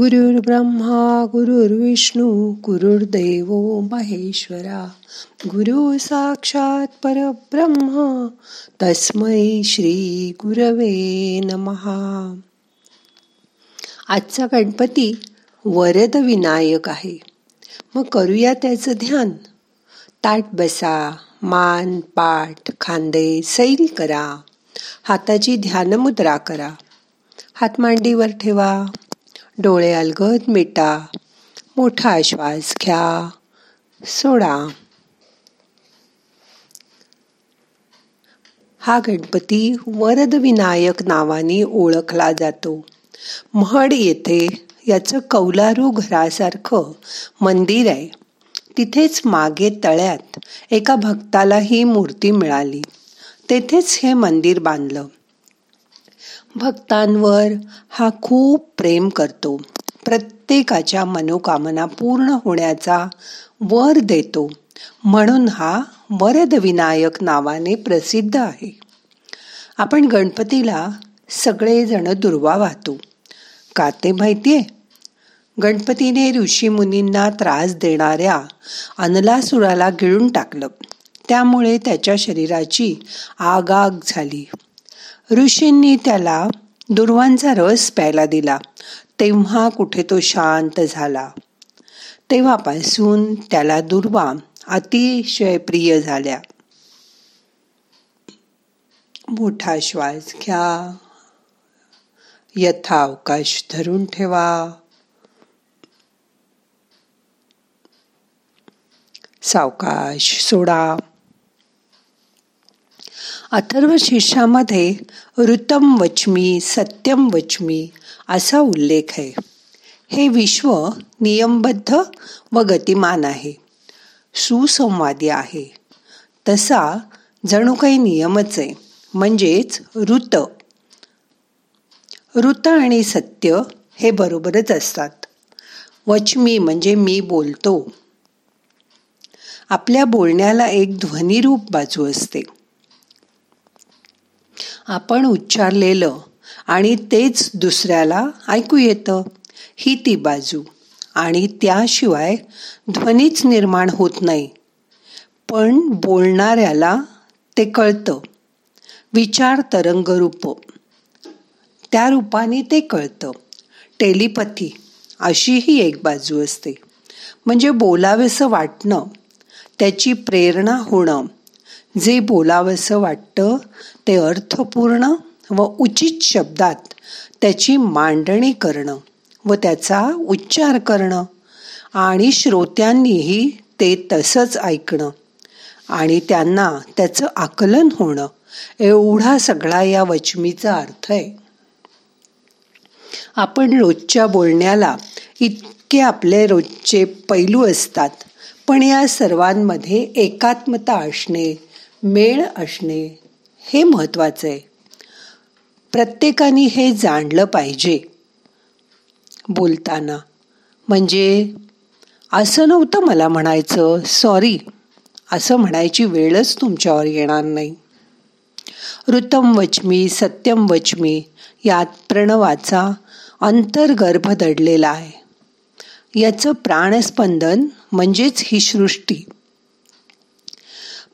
गुरुर् ब्रह्मा गुरुर्विष्णू गुरुर्देव महेश्वरा. गुरु साक्षात परब्रह्म तस्मै श्री गुरवे नमहा आजचा गणपती वरद विनायक आहे. मग करूया त्याचं ध्यान. ताट बसा मान पाठ खांदे सैल करा. हाताची ध्यानमुद्रा करा. हात मांडीवर ठेवा. डोळे अलगद मिटा. मोठा श्वास घ्या. सोडा. हा गणपती वरद विनायक नावाने ओळखला जातो. महड येथे याचं कौलारू घरासारखं मंदिर आहे. तिथेच मागे तळ्यात एका भक्ताला ही मूर्ती मिळाली. तेथेच हे मंदिर बांधलं. भक्तांवर हा खूप प्रेम करतो. प्रत्येकाच्या मनोकामना पूर्ण होण्याचा वर देतो. म्हणून हा वरद विनायक नावाने प्रसिद्ध आहे. आपण गणपतीला सगळेजण दुर्वा वाहतो. का ते माहितीये? गणपतीने ऋषी मुनींना त्रास देणाऱ्या अनलासुराला गिळून टाकलं. त्यामुळे त्याच्या शरीराची आगाग झाली. ऋषींनी त्याला दुर्वांचा रस प्यायला दिला. तेव्हा कुठे तो शांत झाला. तेव्हापासून त्याला दुर्वा अतिशय प्रिय झाल्या. मोठा श्वास घ्या. यथावकाश धरून ठेवा. सावकाश सोडा. अथर्व शीर्षामध्ये ऋतम वचमी सत्यम वचमी असा उल्लेख आहे. हे विश्व नियमबद्ध व गतिमान आहे. सुसंवादी आहे. तसा जणू काही नियमच आहे. म्हणजेच ऋत. ऋत आणि सत्य हे बरोबरच असतात. वचमी म्हणजे मी बोलतो. आपल्या बोलण्याला एक ध्वनिरूप बाजू असते. आपण उच्चारलेलं आणि तेच दुसऱ्याला ऐकू येतं ही ती बाजू. आणि त्याशिवाय ध्वनीच निर्माण होत नाही. पण बोलणाऱ्याला ते कळतं. विचार तरंगरूप. त्या रूपाने ते कळतं. टेलिपथी अशीही एक बाजू असते. म्हणजे बोलावेसं वाटणं त्याची प्रेरणा होणं. जे बोलावंसं वाटतं ते अर्थपूर्ण व उचित शब्दात त्याची मांडणी करणं व त्याचा उच्चार करणं आणि श्रोत्यांनीही ते तसंच ऐकणं आणि त्यांना त्याचं आकलन होणं एवढा सगळा या वचमीचा अर्थ आहे. आपण रोजच्या बोलण्याला इतके आपले रोजचे पैलू असतात पण या सर्वांमध्ये एकात्मता असणे मेळ असणे हे महत्त्वाचं. आहे प्रत्येकाने हे जाणलं पाहिजे. बोलताना. म्हणजे असं नव्हतं मला म्हणायचं सॉरी असं म्हणायची वेळच तुमच्यावर येणार नाही. ऋतम वचमी सत्यम वचमी यात प्रणवाचा अंतर्गर्भ दडलेला आहे. याचं प्राणस्पंदन म्हणजेच ही सृष्टी.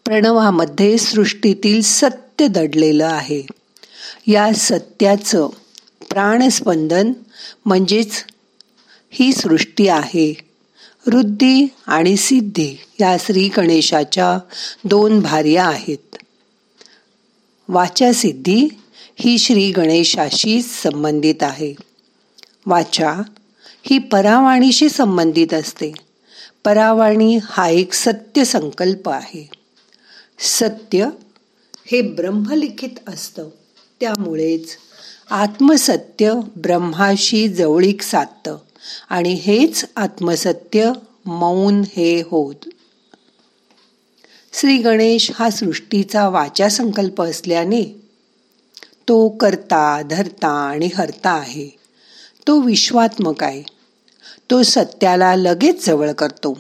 प्रणवामध्ये सृष्टीतील सत्य दडलेलं आहे. या सत्याचं प्राणस्पंदन म्हणजेच ही सृष्टी आहे. वृद्धी आणि सिद्धी या श्री गणेशाच्या दोन भार्या आहेत. वाचा सिद्धी ही श्री गणेशाशी संबंधित आहे. वाचा ही परावाणीशी संबंधित असते. परावाणी हा एक सत्य संकल्प आहे. सत्य हे ब्रह्मलिखित असतं. त्यामुळेच आत्मसत्य ब्रह्माशी जवळीक साधतं आणि हेच आत्मसत्य मौन हे होत. श्री गणेश हा सृष्टीचा वाचा संकल्प असल्याने तो करता धरता आणि हरता आहे. तो विश्वात्मक आहे. तो सत्याला लगेच जवळ करतो.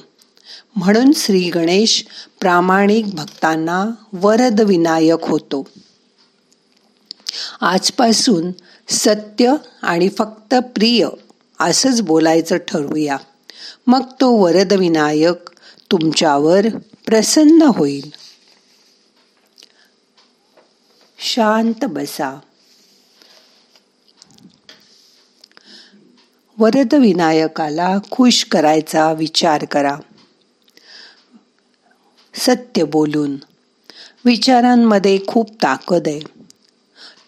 म्हणून श्री गणेश प्रामाणिक भक्तांना वरद विनायक होतो. आजपासून सत्य आणि फक्त प्रिय असंच बोलायचं ठरवूया. मग तो वरदविनायक तुमच्यावर प्रसन्न होईल. शांत बसा. वरद विनायकाला खुश करायचा विचार करा. सत्य बोलून. विचारांमध्ये खूप ताकद आहे.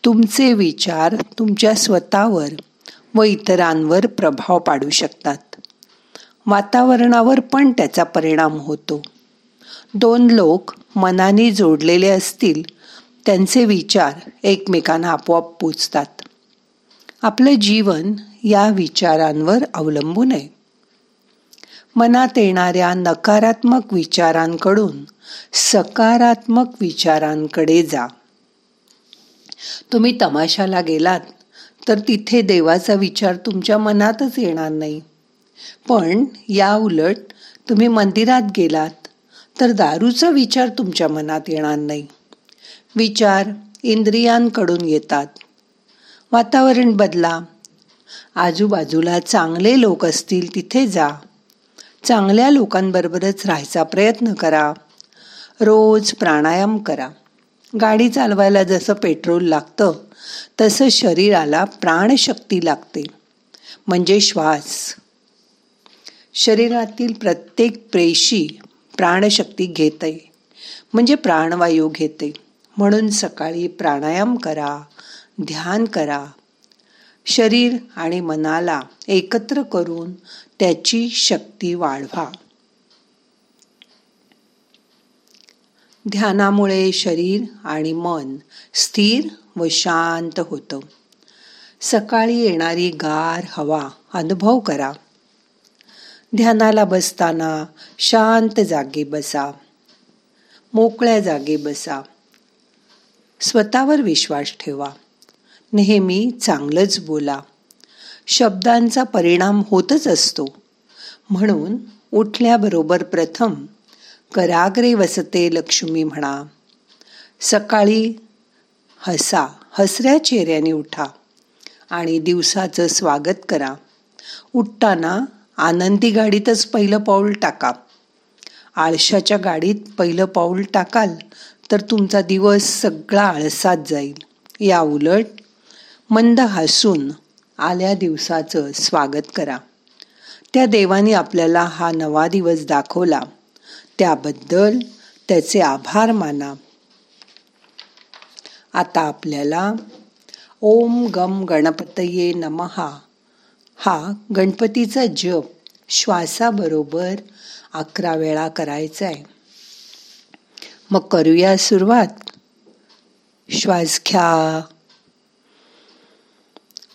तुमचे विचार तुमच्या स्वतःवर व इतरांवर प्रभाव पाडू शकतात. वातावरणावर पण त्याचा परिणाम होतो. दोन लोक मनाने जोडलेले असतील त्यांचे विचार एकमेकांना आपोआप पोचतात. आपलं जीवन या विचारांवर अवलंबून आहे. मनात येणाऱ्या नकारात्मक विचारांकडून सकारात्मक विचारांकडे जा. तुम्ही तमाशाला गेलात तर तिथे देवाचा विचार तुमच्या मनातच येणार नाही. पण या उलट तुम्ही मंदिरात गेलात तर दारूचा विचार तुमच्या मनात येणार नाही. विचार इंद्रियांकडून येतात. वातावरण बदला. आजूबाजूला चांगले लोक असतील तिथे जा. चांगल्या लोकांबरोबरच राहायचा प्रयत्न करा. रोज प्राणायाम करा. गाडी चालवायला जसं पेट्रोल लागतं तसं शरीराला प्राणशक्ती लागते. म्हणजे श्वास. शरीरातील प्रत्येक पेशी प्राणशक्ती घेते म्हणजे प्राणवायू घेते म्हणून सकाळी प्राणायाम करा ध्यान करा. शरीर आणि मनाला एकत्र करून त्याची शक्ती वाढवा. ध्यानामुळे शरीर आणि मन स्थिर व शांत होतं. सकाळी येणारी गार हवा अनुभव करा. ध्यानाला बसताना शांत जागी बसा. मोकळ्या जागी बसा. स्वतःवर विश्वास ठेवा. नेहमी चांगलंच बोला. शब्दांचा परिणाम होतच असतो. म्हणून उठल्याबरोबर प्रथम कराग्रे वसते लक्ष्मी म्हणा. सकाळी हसा हसऱ्या चेहऱ्याने उठा आणि दिवसाचं स्वागत करा. उठताना आनंदी गाडीतच पहिलं पाऊल टाका. आळशाच्या गाडीत पहिलं पाऊल टाकाल तर तुमचा दिवस सगळा आळसात जाईल. या उलट मंद हसून आल्या दिवसाचं स्वागत करा. त्या देवाने आपल्याला हा नवा दिवस दाखवला. त्याबद्दल त्याचे आभार माना. आता आपल्याला ओम गम गणपतये नमहा हा गणपतीचा जप श्वासाबरोबर अकरा वेळा करायचा आहे मग करूया सुरुवात. श्वास घ्या.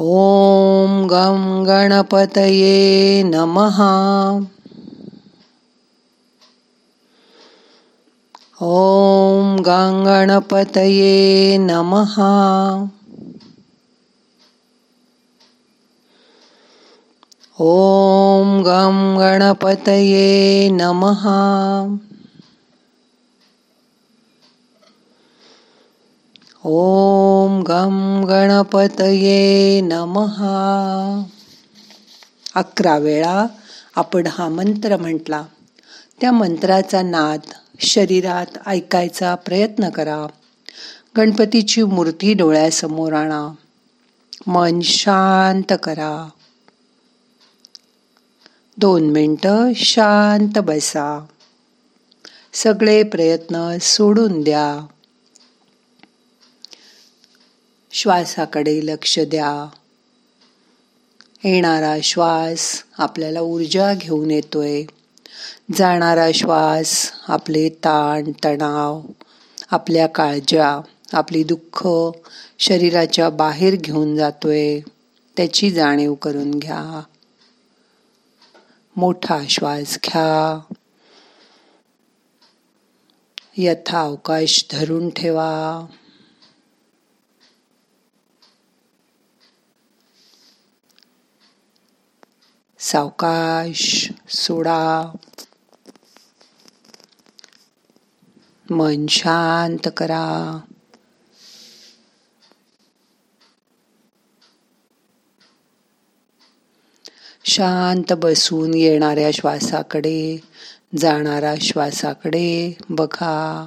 ओम गम गणपतये नमहा ॐ गङ्गणपतये नमः। ॐ गं गणपतये नमः। ॐ गम गणपतये नमहा अकरा वेळा आपण हा मंत्र म्हटला त्या मंत्राचा नाद शरीरात ऐकायचा प्रयत्न करा गणपतीची मूर्ती डोळ्यासमोर आणा मन शांत करा दोन मिनटं शांत बसा सगळे प्रयत्न सोडून द्या श्वासाकडे लक्ष द्या. येणारा श्वास आपल्याला ऊर्जा घेऊन येतोय. जाणारा श्वास आपले ताण तणाव आपल्या काळजा आपली दुःख शरीराच्या बाहेर घेऊन जातोय. त्याची जाणीव करून घ्या. मोठा श्वास घ्या. यथा अवकाश धरून ठेवा. सावकाश सोडा. मन शांत करा. शांत बसून येणाऱ्या श्वासाकडे जाणारा श्वासाकडे बघा.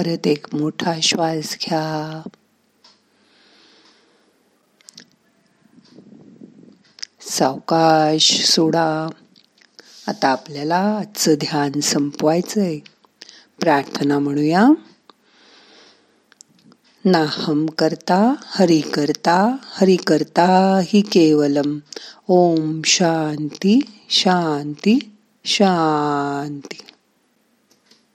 परत एक मोठा श्वास घ्या. सावकाश सोडा. आता आपल्याला आजचं ध्यान संपवायचंय. प्रार्थना म्हणूया. नाहम करता हरि करता हरि करता हि केवलम. ओम शांती शांती शांती.